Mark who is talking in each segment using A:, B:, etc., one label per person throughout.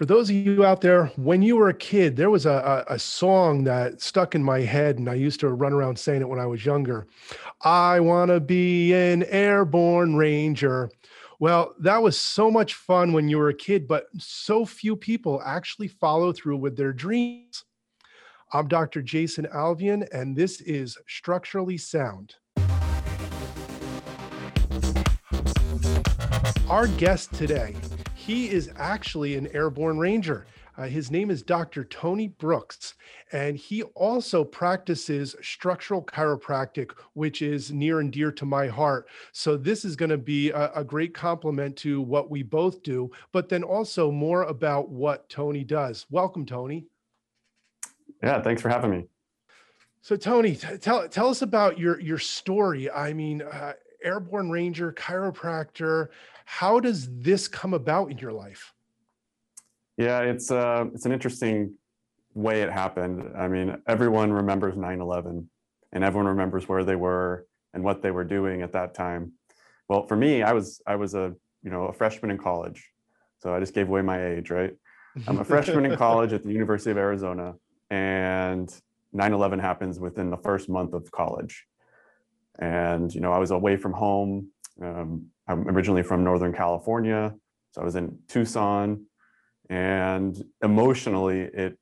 A: For those of you out there, when you were a kid, there was a, a, a, song that stuck in my head, and I used to run around saying it when I was younger. I want to be an airborne ranger. Well, that was so much fun when you were a kid, but so few people actually follow through with their dreams. I'm Dr. Jason Alvian, and this is Structurally Sound. Our guest today he is actually an airborne ranger. Uh, his name is Dr. Tony Brooks, and he also practices structural chiropractic, which is near and dear to my heart. So, this is going to be a, a great complement to what we both do, but then also more about what Tony does. Welcome, Tony.
B: Yeah, thanks for having me.
A: So, Tony, t- tell tell us about your your story. I mean, uh, airborne ranger, chiropractor. How does this come about in your life?
B: Yeah, it's uh, it's an interesting way it happened. I mean, everyone remembers 9/11, and everyone remembers where they were and what they were doing at that time. Well, for me, I was I was a you know a freshman in college, so I just gave away my age, right? I'm a freshman in college at the University of Arizona, and 9/11 happens within the first month of college, and you know I was away from home. Um, I'm originally from Northern California, so I was in Tucson, and emotionally, it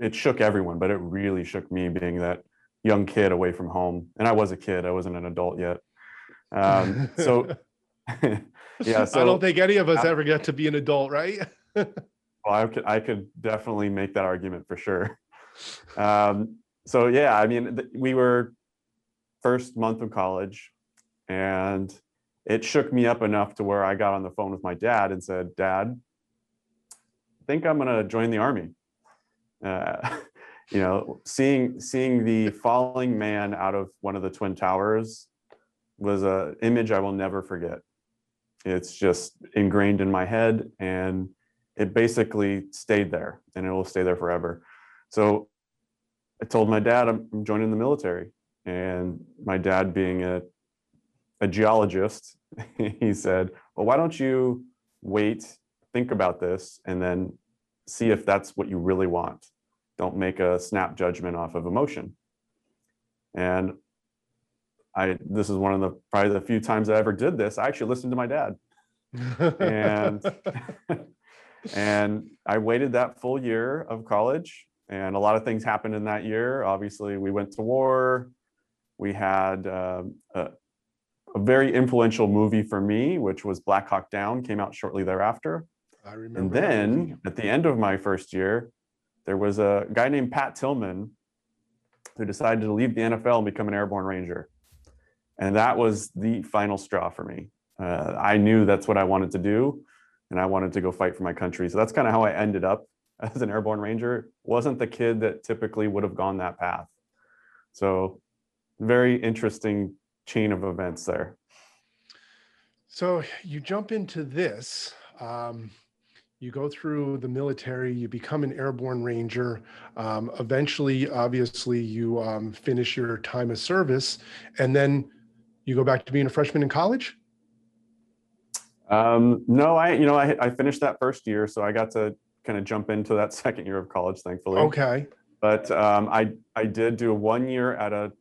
B: it shook everyone, but it really shook me being that young kid away from home. And I was a kid; I wasn't an adult yet. Um, so,
A: yeah. So I don't think any of us I, ever get to be an adult, right?
B: well, I could I could definitely make that argument for sure. Um, so yeah, I mean, th- we were first month of college, and it shook me up enough to where I got on the phone with my dad and said, Dad, I think I'm going to join the army. Uh, you know, seeing seeing the falling man out of one of the twin towers was an image I will never forget. It's just ingrained in my head, and it basically stayed there, and it will stay there forever. So I told my dad I'm joining the military, and my dad, being a a geologist, he said, Well, why don't you wait, think about this, and then see if that's what you really want? Don't make a snap judgment off of emotion. And I this is one of the probably the few times I ever did this. I actually listened to my dad. and and I waited that full year of college and a lot of things happened in that year. Obviously, we went to war. We had um, a, a very influential movie for me, which was Black Hawk Down, came out shortly thereafter.
A: I remember.
B: And then at the end of my first year, there was a guy named Pat Tillman who decided to leave the NFL and become an airborne ranger. And that was the final straw for me. Uh, I knew that's what I wanted to do, and I wanted to go fight for my country. So that's kind of how I ended up as an airborne ranger. Wasn't the kid that typically would have gone that path. So very interesting chain of events there.
A: So you jump into this. Um, you go through the military, you become an airborne ranger. Um, eventually, obviously, you um, finish your time of service, and then you go back to being a freshman in college.
B: Um, no, I you know I, I finished that first year, so I got to kind of jump into that second year of college, thankfully.
A: Okay.
B: But um, I I did do a one year at a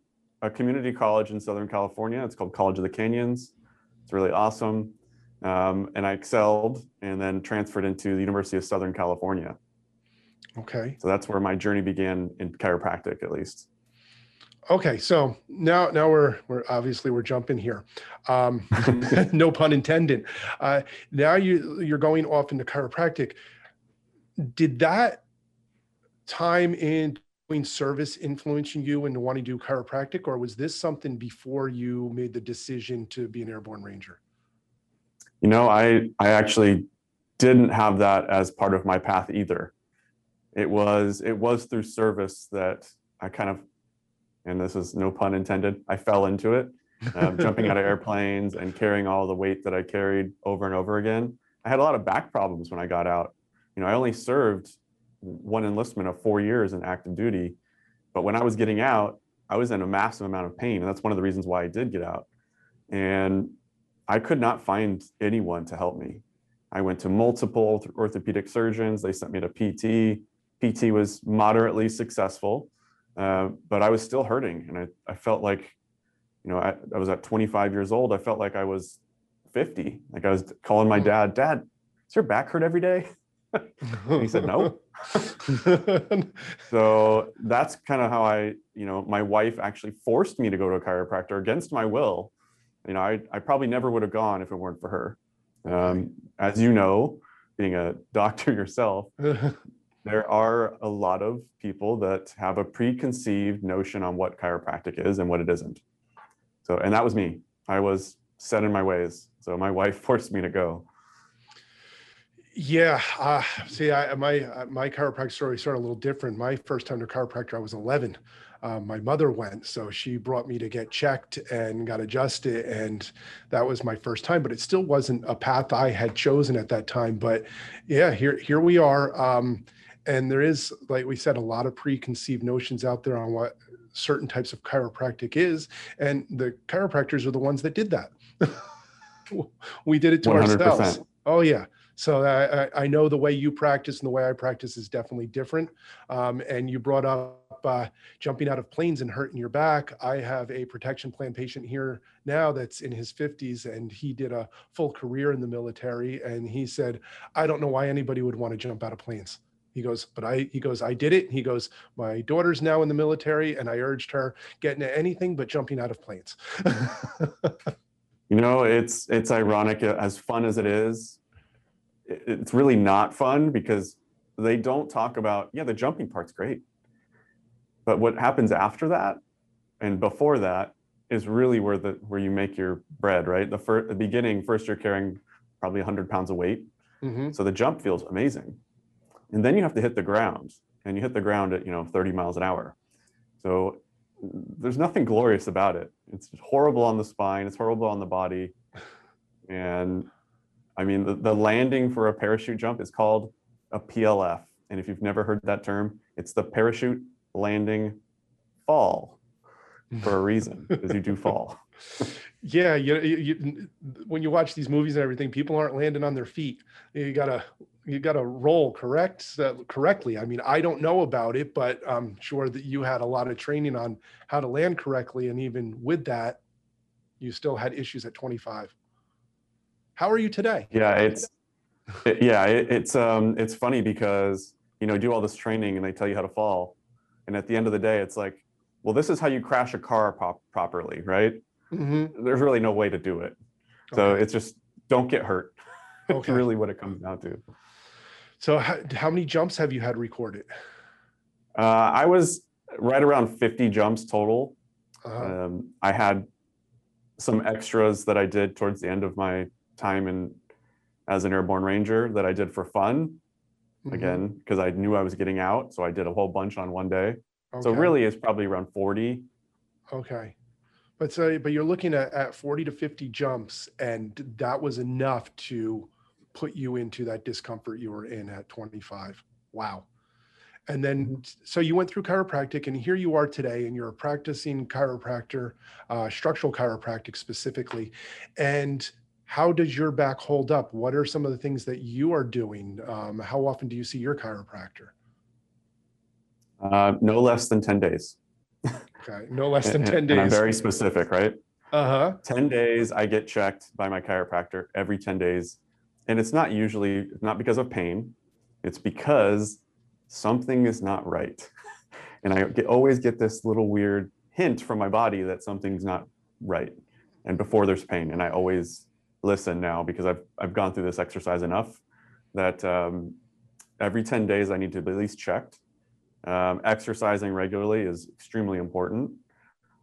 B: a community college in Southern California. It's called College of the Canyons. It's really awesome. Um, and I excelled and then transferred into the University of Southern California.
A: Okay.
B: So that's where my journey began in chiropractic, at least.
A: Okay, so now now we're we're obviously we're jumping here, um, no pun intended. Uh, now you you're going off into chiropractic. Did that time in service influencing you into wanting to do chiropractic, or was this something before you made the decision to be an airborne ranger?
B: You know, I I actually didn't have that as part of my path either. It was it was through service that I kind of, and this is no pun intended, I fell into it, um, jumping out of airplanes and carrying all the weight that I carried over and over again. I had a lot of back problems when I got out. You know, I only served one enlistment of four years in active duty. But when I was getting out, I was in a massive amount of pain. And that's one of the reasons why I did get out. And I could not find anyone to help me. I went to multiple orthopedic surgeons. They sent me to PT. PT was moderately successful, uh, but I was still hurting. And I, I felt like, you know, I, I was at 25 years old. I felt like I was 50. Like I was calling my
A: Hmm.
B: dad, Dad, does your back hurt every day? He said, No. So that's kind of how I, you know, my wife actually forced me to go to a chiropractor against my will. You know, I, I probably never would have gone if it weren't for her. Um, as you know, being a doctor yourself, there are a lot of people that have a preconceived notion on what chiropractic is and what it isn't. So, and that was me. I was set in my ways. So my wife forced me to go.
A: Yeah. Uh, see, I, my uh, my chiropractic story started a little different. My first time to chiropractor, I was 11. Um, my mother went, so she brought me to get checked and got adjusted, and that was my first time. But it still wasn't a path I had chosen at that time. But yeah, here here we are. Um, and there is, like we said, a lot of preconceived notions out there on what certain types of chiropractic is, and the chiropractors are the ones that did that. we did it to
B: 100%.
A: ourselves. Oh yeah. So I, I- know the way you practice and the way I practice is definitely different. Um, and you brought up uh, jumping out of planes and hurting your back. I have a protection plan patient here now that's in his 50s and he did a full career in the military. And he said, I don't know why anybody would want to jump out of planes. He goes, but I, he goes, I did it. He goes, my daughter's now in the military and I urged her getting to anything but jumping out of planes.
B: You know, it's it's ironic as fun as it is. It- It's really not fun because they don't talk about yeah, the jumping part's great. But what happens after that and before that is really where the where you make your bread, right? The first the beginning, first you're carrying probably 100 pounds of weight.
A: Mhm.
B: So the jump feels amazing. And then you have to hit the ground and you hit the ground at, you know, 30 miles an hour. So there's nothing glorious about it. It's horrible on the spine, it's horrible on the body. And I mean, the, the landing for a parachute jump is called a PLF. And if you've never heard that term, it's the parachute landing fall for a reason, because you do fall.
A: Yeah, you, you, when you watch these movies and everything, people aren't landing on their feet. You gotta you gotta roll correct uh, correctly. I mean, I don't know about it, but I'm sure that you had a lot of training on how to land correctly, and even with that, you still had issues at 25. How are you today?
B: Yeah, it's it- yeah, it, it's um it's funny because you know do all this training and they tell you how to fall, and at the end of the day, it's like, well, this is how you crash a car pop- properly, right?
A: Mhm.
B: There's really no way to do it. So it's just don't get hurt. It's
A: Okay.
B: really what it comes down to.
A: So, how, how many jumps have you had recorded?
B: Uh, I was right around 50 jumps total.
A: Uh,
B: Um, I had some extras that I did towards the end of my time in as an airborne ranger that I did for fun
A: mhm.
B: again because I knew I was getting out, so I did a whole bunch on one day. So really, it's probably around 40.
A: Okay. But so, but you're looking at, at 40 to 50 jumps, and that was enough to put you into that discomfort you were in at 25. Wow. And then, so you went through chiropractic, and here you are today, and you're a practicing chiropractor, uh, structural chiropractic specifically. And how does your back hold up? What are some of the things that you are doing? Um, how often do you see your chiropractor?
B: Uh, no less than 10 days.
A: Okay, no less than
B: And-
A: 10
B: and I'm very specific, right?
A: Uh huh.
B: 10 days I get checked by my chiropractor every 10 days. And it's not usually not because of pain, it's because something is not right. And I get, always get this little weird hint from my body that something's not right. And before there's pain, and I always listen now because I've I've gone through this exercise enough that um, every 10 days I need to be at least checked. Um, exercising regularly is extremely important.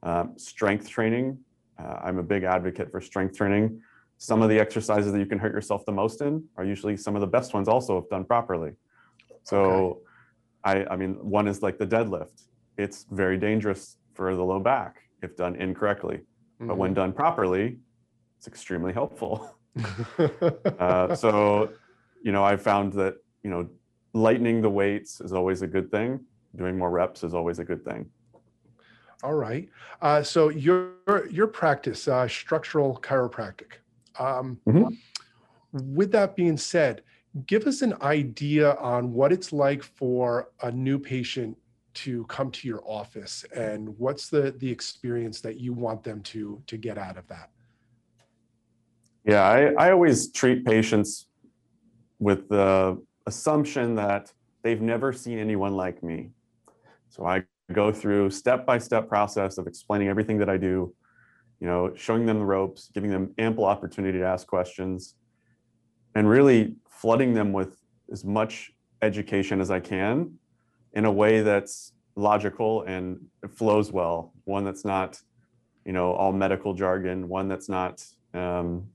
B: Um, strength training uh, I'm a big advocate for strength training. Some of the exercises that you can hurt yourself the most in are usually some of the best ones, also if done properly. So, I, I mean, one is like the deadlift. It's very dangerous for the low back if done incorrectly, but when done properly, it's extremely helpful. Uh, so, you know, I found that you know, lightening the weights is always a good thing. Doing more reps is always a good thing.
A: All right. Uh, so your your practice, uh, structural chiropractic. Um,
B: Mhm.
A: with that being said, give us an idea on what it's like for a new patient to come to your office and what's the the experience that you want them to to get out of that
B: yeah i, I always treat patients with the assumption that they've never seen anyone like me so i go through step by step process of explaining everything that i do you know showing them the ropes giving them ample opportunity to ask questions and really flooding them with as much education as i can in a way that's logical and flows well. One that's not, you know, all medical jargon. One that's not um,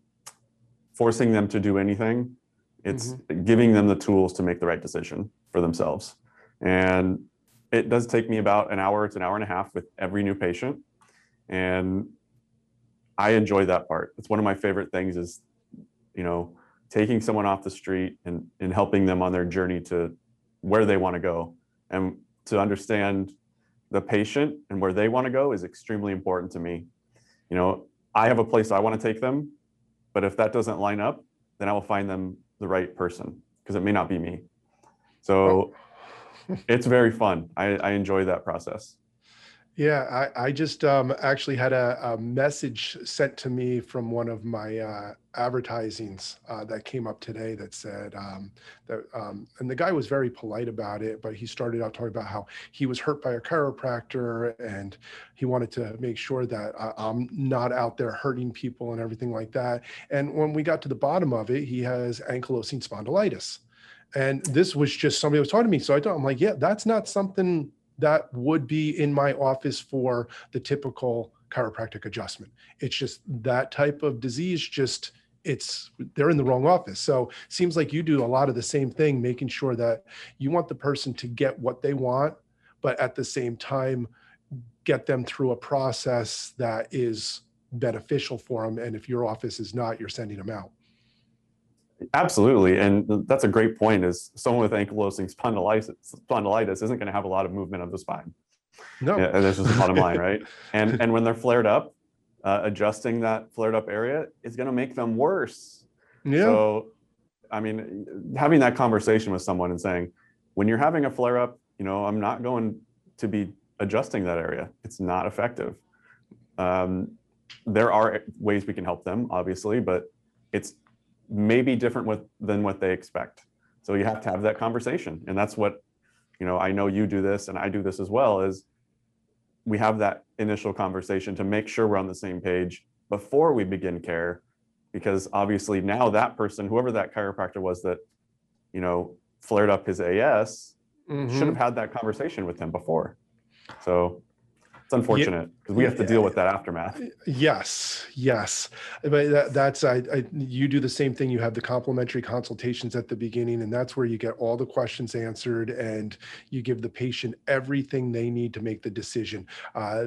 B: forcing them to do anything. It's mm-hmm. giving them the tools to make the right decision for themselves. And it does take me about an hour. It's an hour and a half with every new patient, and I enjoy that part. It's one of my favorite things. Is you know taking someone off the street and and helping them on their journey to where they want to go and to understand the patient and where they want to go is extremely important to me. You know, I have a place I want to take them, but if that doesn't line up, then I will find them the right person because it may not be me. So it's very fun. I, I enjoy that process.
A: Yeah, I, I just um, actually had a, a, message sent to me from one of my uh, advertisings uh, that came up today that said um, that, um, and the guy was very polite about it, but he started out talking about how he was hurt by a chiropractor and he wanted to make sure that I'm not out there hurting people and everything like that. And when we got to the bottom of it, he has ankylosing spondylitis. And this was just somebody was talking to me. So I thought, I'm like, yeah, that's not something that would be in my office for the typical chiropractic adjustment. It's just that type of disease just it's they're in the wrong office. So seems like you do a lot of the same thing making sure that you want the person to get what they want but at the same time get them through a process that is beneficial for them and if your office is not you're sending them out.
B: Absolutely, and that's a great point. Is someone with ankylosing spondylitis, spondylitis isn't going to have a lot of movement of the spine. No, yeah, this is the bottom line, right? And and when they're flared up, uh, adjusting that flared up area is going to make them worse. Yeah. So, I mean, having that conversation with someone and saying, when you're having a flare up, you know, I'm not going to be adjusting that area. It's not effective. Um, there are ways we can help them, obviously, but it's maybe different with, than what they expect. So you have to have that conversation. And that's what, you know, I know you do this and I do this as well is we have that initial conversation to make sure we're on the same page before we begin care. Because obviously now that person, whoever that chiropractor was that, you know, flared up his AS, mm-hmm. should have had that conversation with him before. So it's unfortunate because we have to deal with that aftermath.
A: Yes, yes, but that, that's I, I, You do the same thing. You have the complimentary consultations at the beginning, and that's where you get all the questions answered, and you give the patient everything they need to make the decision. Uh,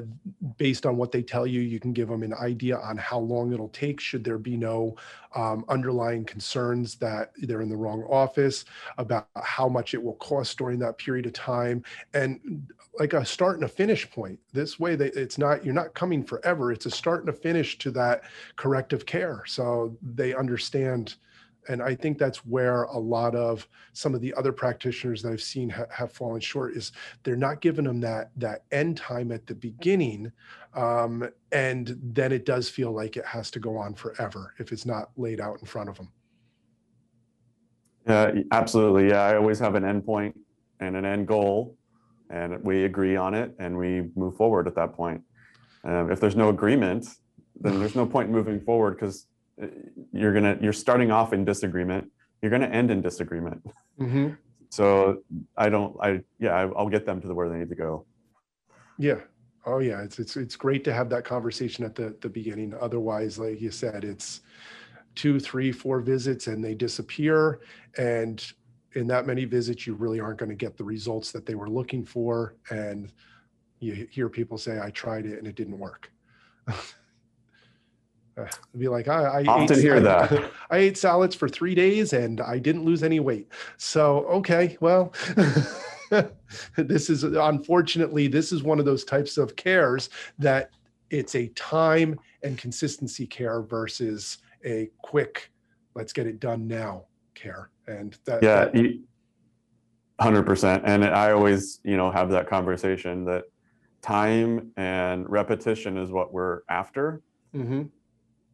A: based on what they tell you, you can give them an idea on how long it'll take. Should there be no um, underlying concerns that they're in the wrong office, about how much it will cost during that period of time, and like a start and a finish point. This way, it's not you're not coming forever. It's a start and a finish to that corrective care, so they understand. And I think that's where a lot of some of the other practitioners that I've seen ha- have fallen short is they're not giving them that that end time at the beginning, um, and then it does feel like it has to go on forever if it's not laid out in front of them.
B: Uh, absolutely, yeah. I always have an end point and an end goal, and we agree on it and we move forward at that point. Um, if there's no agreement, then there's no point moving forward because uh, you're gonna you're starting off in disagreement. You're gonna end in disagreement. Mm-hmm. So I don't. I yeah. I'll get them to the where they need to go.
A: Yeah. Oh yeah. It's it's it's great to have that conversation at the the beginning. Otherwise, like you said, it's two, three, four visits and they disappear. And in that many visits, you really aren't going to get the results that they were looking for. And you hear people say, I tried it and it didn't work. Uh, be like, I, I
B: often ate, hear
A: I,
B: that.
A: I ate salads for three days and I didn't lose any weight. So, okay, well, this is unfortunately, this is one of those types of cares that it's a time and consistency care versus a quick let's get it done now care and that
B: Yeah,
A: that-
B: 100%. And I always, you know, have that conversation that time and repetition is what we're after
A: Mhm.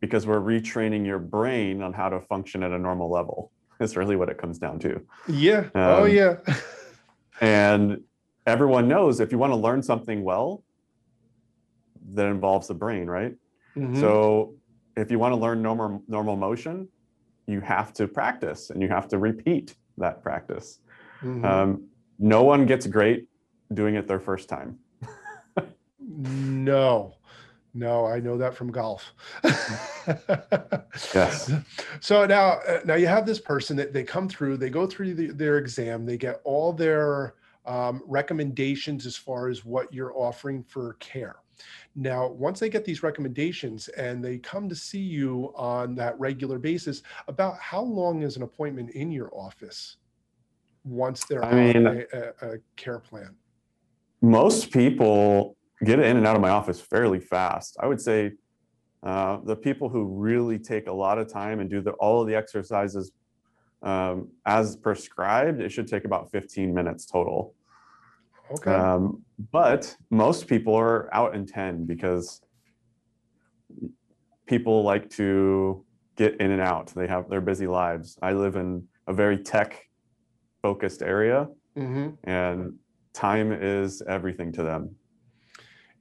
B: because we're retraining your brain on how to function at a normal level. It's really what it comes down to.
A: yeah oh
B: Um,
A: yeah
B: And everyone knows if you want to learn something well, that involves the brain, right?
A: Mhm.
B: So if you want to learn normal normal motion, you have to practice and you have to repeat that practice.
A: Mhm.
B: Um, no one gets great doing it their first time.
A: No, no, I know that from golf.
B: Yes.
A: So now, uh, now you have this person that they come through, they go through the, their exam, they get all their um, recommendations as far as what you're offering for care. Now, once they get these recommendations and they come to see you on that regular basis, about how long is an appointment in your office once they're
B: I
A: on a, a, a care plan?
B: Most people get in and out of my office fairly fast. I would say uh, the people who really take a lot of time and do the, all of the exercises um, as prescribed, it should take about 15 minutes total.
A: Okay.
B: Um, but most people are out in 10 because people like to get in and out. They have their busy lives. I live in a very tech focused area
A: hmm
B: and time is everything to them.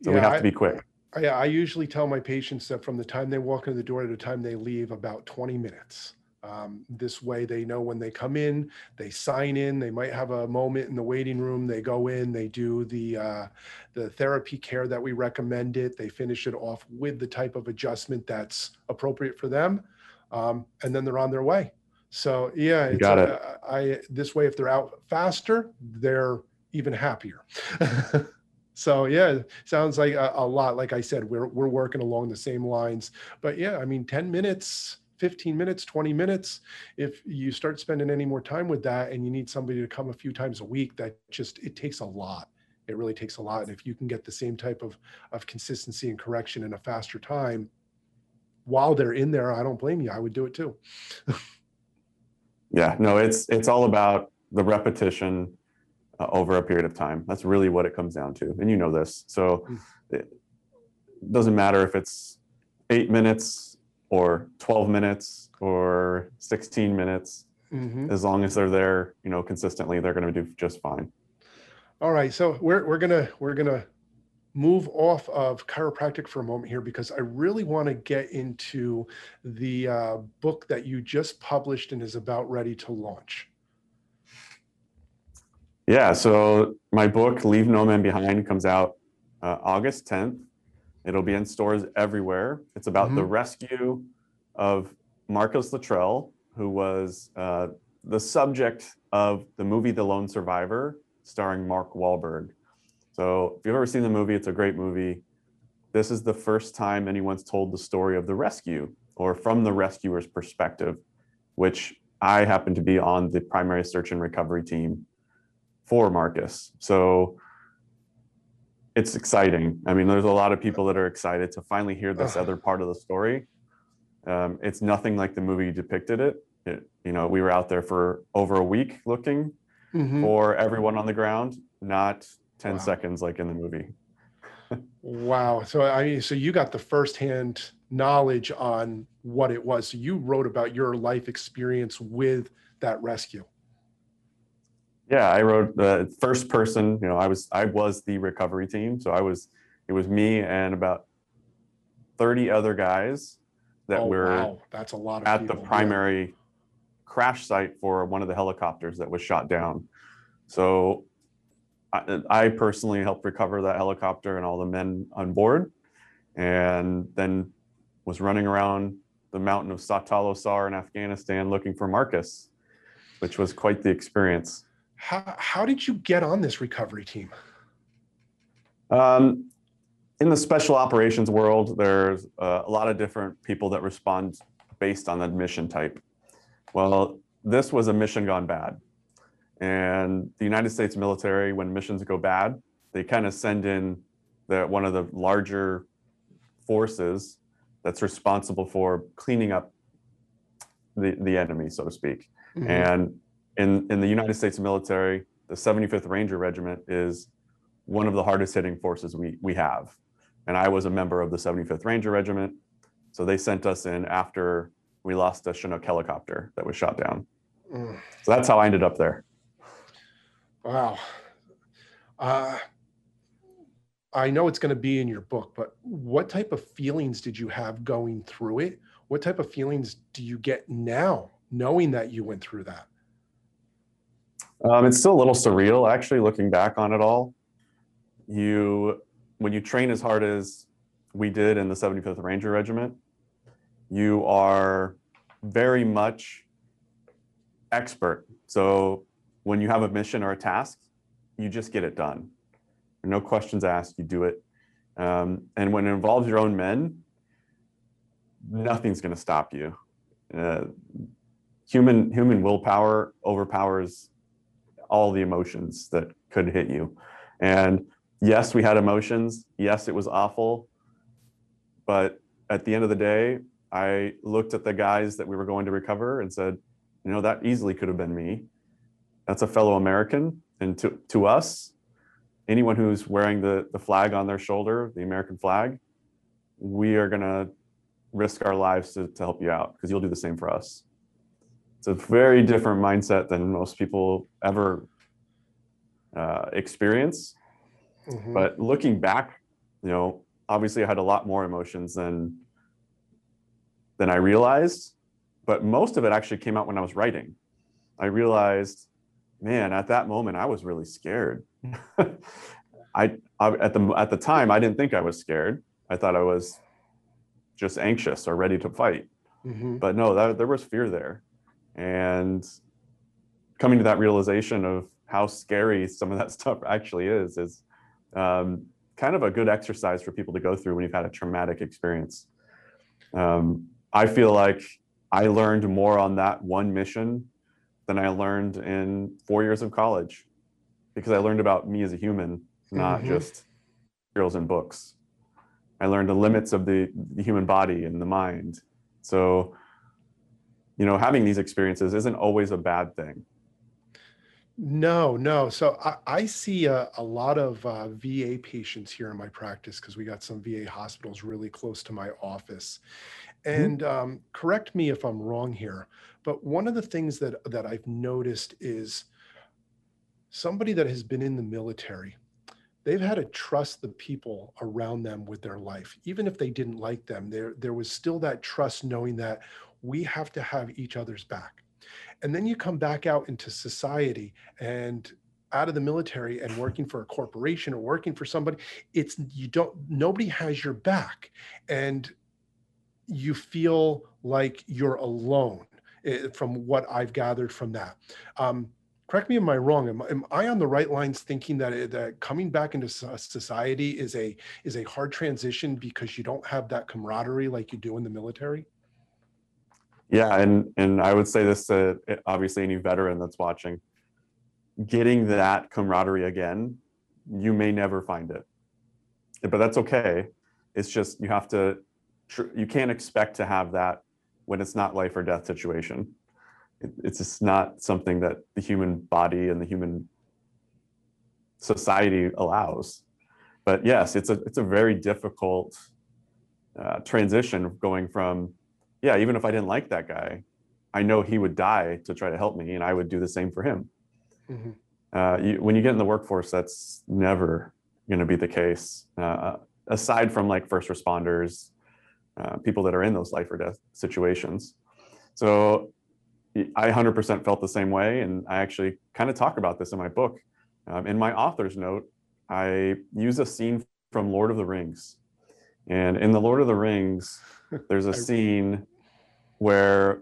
B: So we have
A: I-
B: to be quick.
A: I, I usually tell my patients that from the time they walk into the door to the time they leave, about 20 minutes. Um, this way, they know when they come in, they sign in. They might have a moment in the waiting room. They go in, they do the uh, the therapy care that we recommended. They finish it off with the type of adjustment that's appropriate for them, um, and then they're on their way. So yeah, it's,
B: got it.
A: uh, I this way, if they're out faster, they're even happier. So yeah, sounds like a, a lot. Like I said, we're we're working along the same lines. But yeah, I mean, 10 minutes, 15 minutes, 20 minutes. If you start spending any more time with that and you need somebody to come a few times a week, that just it takes a lot. It really takes a lot. And if you can get the same type of of consistency and correction in a faster time while they're in there, I don't blame you. I would do it too.
B: Yeah, no, it's it's all about the repetition uh, over a period of time. That's really what it comes down to, and you know this. So
A: Mm.
B: it doesn't matter if it's eight minutes or twelve minutes or sixteen minutes.
A: Mhm.
B: As long as they're there, you know, consistently, they're going to do just fine.
A: All right, so we're we're gonna we're gonna move off of chiropractic for a moment here because I really want to get into the uh, book that you just published and is about ready to launch.
B: Yeah, so my book, Leave No Man Behind, comes out uh, August 10th. It'll be in stores everywhere. It's about the
A: Mhm.
B: rescue of Marcus Luttrell, who was uh, the subject of the movie The Lone Survivor, starring Mark Wahlberg. So if you've ever seen the movie, it's a great movie. This is the first time anyone's told the story of the rescue or from the rescuer's perspective, which I happen to be on the primary search and recovery team for Marcus. So it's exciting. I mean, there's a lot of people that are excited to finally hear this other part of the story. Um, it's nothing like the movie depicted it. it. You know, we were out there for over a week looking
A: Mhm.
B: for everyone on the ground, not 10
A: Wow.
B: seconds like in the movie.
A: Wow. So I mean, so you got the firsthand knowledge on what it was. So you wrote about your life experience with that rescue.
B: Yeah, I wrote the first person, you know, I was I was the recovery team. So I was it was me and about 30 other guys that
A: oh,
B: were
A: wow, that's a lot of
B: at
A: people.
B: the
A: Yeah.
B: primary crash site for one of the helicopters that was shot down. So I, I personally helped recover that helicopter and all the men on board, and then was running around the mountain of Sawtalo Sar in Afghanistan looking for Marcus, which was quite the experience.
A: How how did you get on this recovery team?
B: Um, in the special operations world, there's uh, a lot of different people that respond based on the mission type. Well, this was a mission gone bad. And the United States military, when missions go bad, they kind of send in the, one of the larger forces that's responsible for cleaning up the, the enemy, so to speak.
A: Mhm.
B: And in, in the United States military, the 75th Ranger Regiment is one of the hardest hitting forces we, we have. And I was a member of the 75th Ranger Regiment. So they sent us in after we lost a Chinook helicopter that was shot down.
A: Mm.
B: So that's how I ended up there.
A: Wow. Uh, I know it's going to be in your book, but what type of feelings did you have going through it? What type of feelings do you get now, knowing that you went through that?
B: Um, it's still a little surreal, actually, looking back on it all. You, when you train as hard as we did in the 75th Ranger Regiment, you are very much expert. So when you have a mission or a task, you just get it done. No questions asked, you do it. Um, and when it involves your own men, nothing's going to stop you. Uh, human human willpower overpowers all the emotions that could hit you. And yes, we had emotions. Yes, it was awful. But at the end of the day, I looked at the guys that we were going to recover and said, you know, that easily could have been me. That's a fellow American. And to, to us, anyone who's wearing the, the flag on their shoulder, the American flag, we are going to risk our lives to, to help you out because you'll do the same for us. It's a very different mindset than most people ever uh, experience.
A: Mhm.
B: But looking back, you know, obviously I had a lot more emotions than than I realized. But most of it actually came out when I was writing. I realized, man, at that moment I was really scared. I, I at the at the time I didn't think I was scared. I thought I was just anxious or ready to fight.
A: Mhm.
B: But no, that, there was fear there. And coming to that realization of how scary some of that stuff actually is, is um, kind of a good exercise for people to go through when you've had a traumatic experience. Um, I feel like I learned more on that one mission than I learned in four years of college because I learned about me as a human, not
A: Mhm.
B: just girls and books. I learned the limits of the, the human body and the mind. So, you know, having these experiences isn't always a bad thing.
A: No, no. So I, I see a, a lot of uh, VA patients here in my practice because we got some VA hospitals really close to my office. And um, correct me if I'm wrong here, but one of the things that that I've noticed is somebody that has been in the military, they've had to trust the people around them with their life, even if they didn't like them. There there was still that trust, knowing that we have to have each other's back. And then you come back out into society and out of the military and working for a corporation or working for somebody, it's you don't nobody has your back. And you feel like you're alone eh, from what I've gathered from that. Um, correct me, am I'm wrong? Am, am I on the right lines thinking that, that coming back into society is a is a hard transition because you don't have that camaraderie like you do in the military?
B: Yeah, and and I would say this to obviously any veteran that's watching. Getting that camaraderie again, you may never find it, but that's okay. It's just you have to, you can't expect to have that when it's not life or death situation. It's just not something that the human body and the human society allows. But yes, it's a it's a very difficult uh, transition going from yeah, even if I didn't like that guy, I know he would die to try to help me, and I would do the same for him.
A: Mhm.
B: Uh, you, when you get in the workforce, that's never going to be the case. Uh, aside from like first responders, uh, people that are in those life or death situations. So I 100% felt the same way, and I actually kind of talk about this in my book. Um, in my author's note, I use a scene from Lord of the Rings, and in the Lord of the Rings, there's a scene where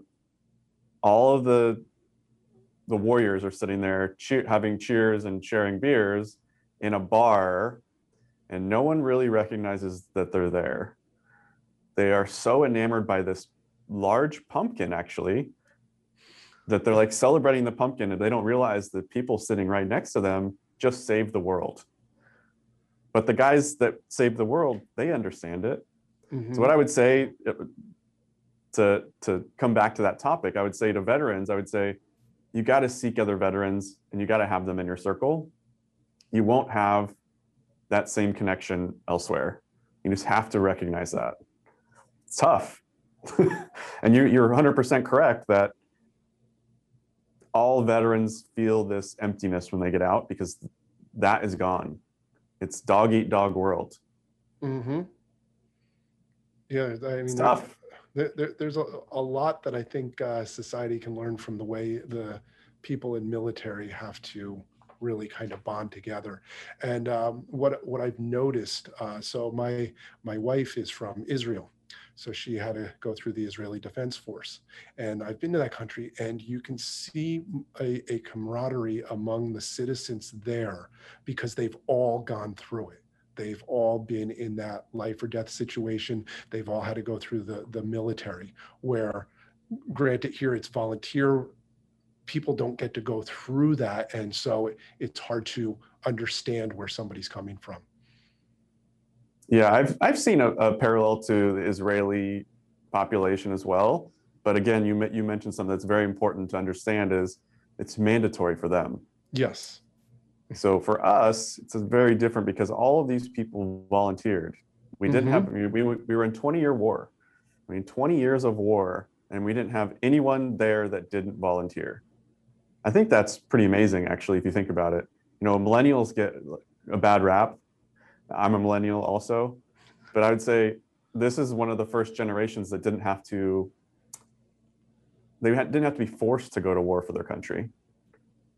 B: all of the the warriors are sitting there cheer, having cheers and sharing beers in a bar and no one really recognizes that they're there. They are so enamored by this large pumpkin actually that they're like celebrating the pumpkin and they don't realize that people sitting right next to them just saved the world but the guys that saved the world they understand it
A: Mhm.
B: so what I would say uh, to to come back to that topic, I would say to veterans, I would say you got to seek other veterans and you got to have them in your circle. You won't have that same connection elsewhere. You just have to recognize that. It's tough. and you, you're 100% correct that all veterans feel this emptiness when they get out because that is gone. It's dog eat dog world.
A: Mm-hmm. Yeah, I mean,
B: It's tough.
A: there, there, there's a, a lot that I think uh, society can learn from the way the people in military have to really kind of bond together. And um, what what I've noticed, uh, so my my wife is from Israel, so she had to go through the Israeli Defense Force, and I've been to that country, and you can see a, a camaraderie among the citizens there because they've all gone through it. They've all been in that life or death situation. They've all had to go through the the military where granted here it's volunteer people don't get to go through that. And so it, it's hard to understand where somebody's coming from
B: Yeah, I've I've seen a, a parallel to the Israeli population as well. But again, you you mentioned something that's very important to understand is it's mandatory for them.
A: yes
B: So for us, it's very different because all of these people volunteered. We didn't mm-hmm. have we, we we were in 20 year war. I mean 20 years of war and we didn't have anyone there that didn't volunteer. I think that's pretty amazing actually if you think about it. You know, millennials get a bad rap. I'm a millennial also, but I would say this is one of the first generations that didn't have to they had, didn't have to be forced to go to war for their country.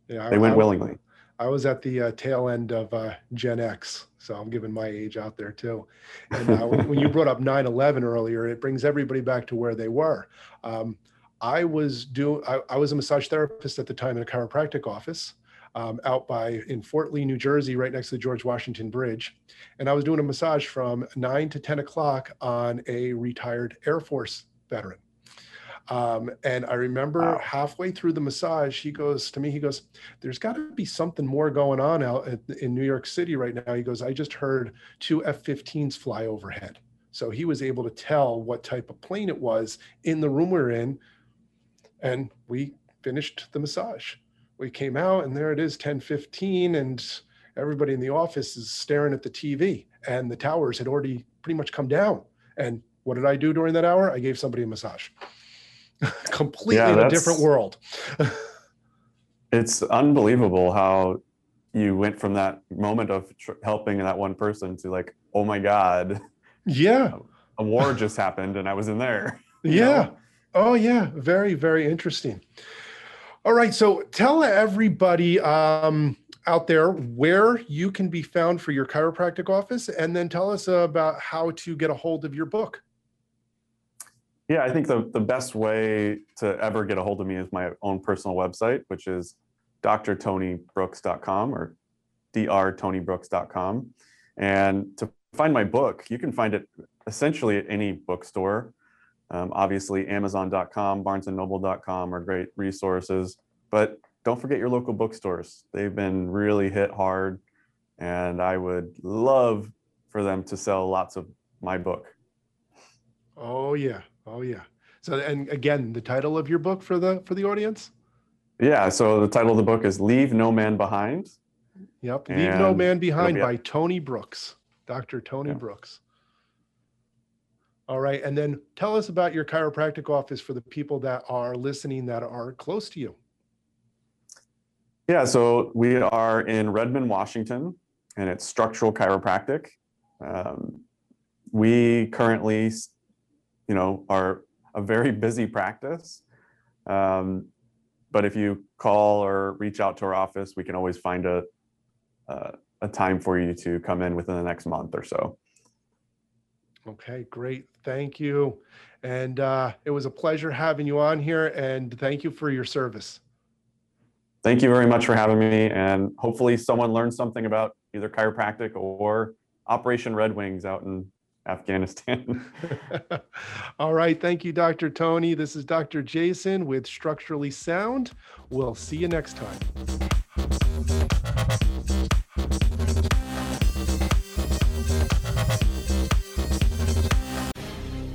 A: yeah I-
B: They went
A: I-
B: willingly.
A: I was at the uh, tail end of uh, Gen X, so I'm giving my age out there too. And uh, when you brought up 9/11 earlier, it brings everybody back to where they were. Um, I was doing. I, I was a massage therapist at the time in a chiropractic office um, out by in Fort Lee, New Jersey, right next to the George Washington Bridge, and I was doing a massage from nine to 10 o'clock on a retired Air Force veteran. Um, and I remember
B: Wow.
A: halfway through the massage, he goes to me, he goes, There's got to be something more going on out at, in New York City right now. He goes, I just heard two F 15s fly overhead. So he was able to tell what type of plane it was in the room we are in. And we finished the massage. We came out, and there it is 10:15 and everybody in the office is staring at the TV, and the towers had already pretty much come down. And what did I do during that hour? I gave somebody a massage. Completely
B: Yeah,
A: in a different world.
B: it's unbelievable how you went from that moment of tr- helping that one person to like oh my god
A: yeah.
B: a war just happened and i was in there
A: Yeah.
B: know?
A: Oh, yeah. Very, very interesting. All right. So tell everybody um, out there where you can be found for your chiropractic office, and then tell us about how to get a hold of your book.
B: yeah i think the, the best way to ever get a hold of me is my own personal website which is drtonybrooks.com or drtonybrooks.com and to find my book you can find it essentially at any bookstore um, obviously amazon.com barnesandnoble.com are great resources but don't forget your local bookstores they've been really hit hard and i would love for them to sell lots of my book
A: Oh, yeah. Oh, yeah. So, and again, the title of your book for the for the audience.
B: yeah so the title of the book is leave no man behind
A: Yep. Leave No Man Behind
B: be-
A: by Tony Brooks, Dr. Tony
B: Yeah.
A: Brooks. All right. And then tell us about your chiropractic office for the people that are listening that are close to you.
B: Yeah, so we are in Redmond, Washington, and it's structural chiropractic. Um, we currently, you know, are a very busy practice. Um, but if you call or reach out to our office, we can always find a, a a time for you to come in within the next month or so.
A: Okay, great. Thank you. And uh, it was a pleasure having you on here. And thank you for your service.
B: Thank you very much for having me, and hopefully someone learned something about either chiropractic or Operation Red Wings out in Afghanistan.
A: All right. Thank you, Dr. Tony. This is Dr. Jason with Structurally Sound. We'll see you next time.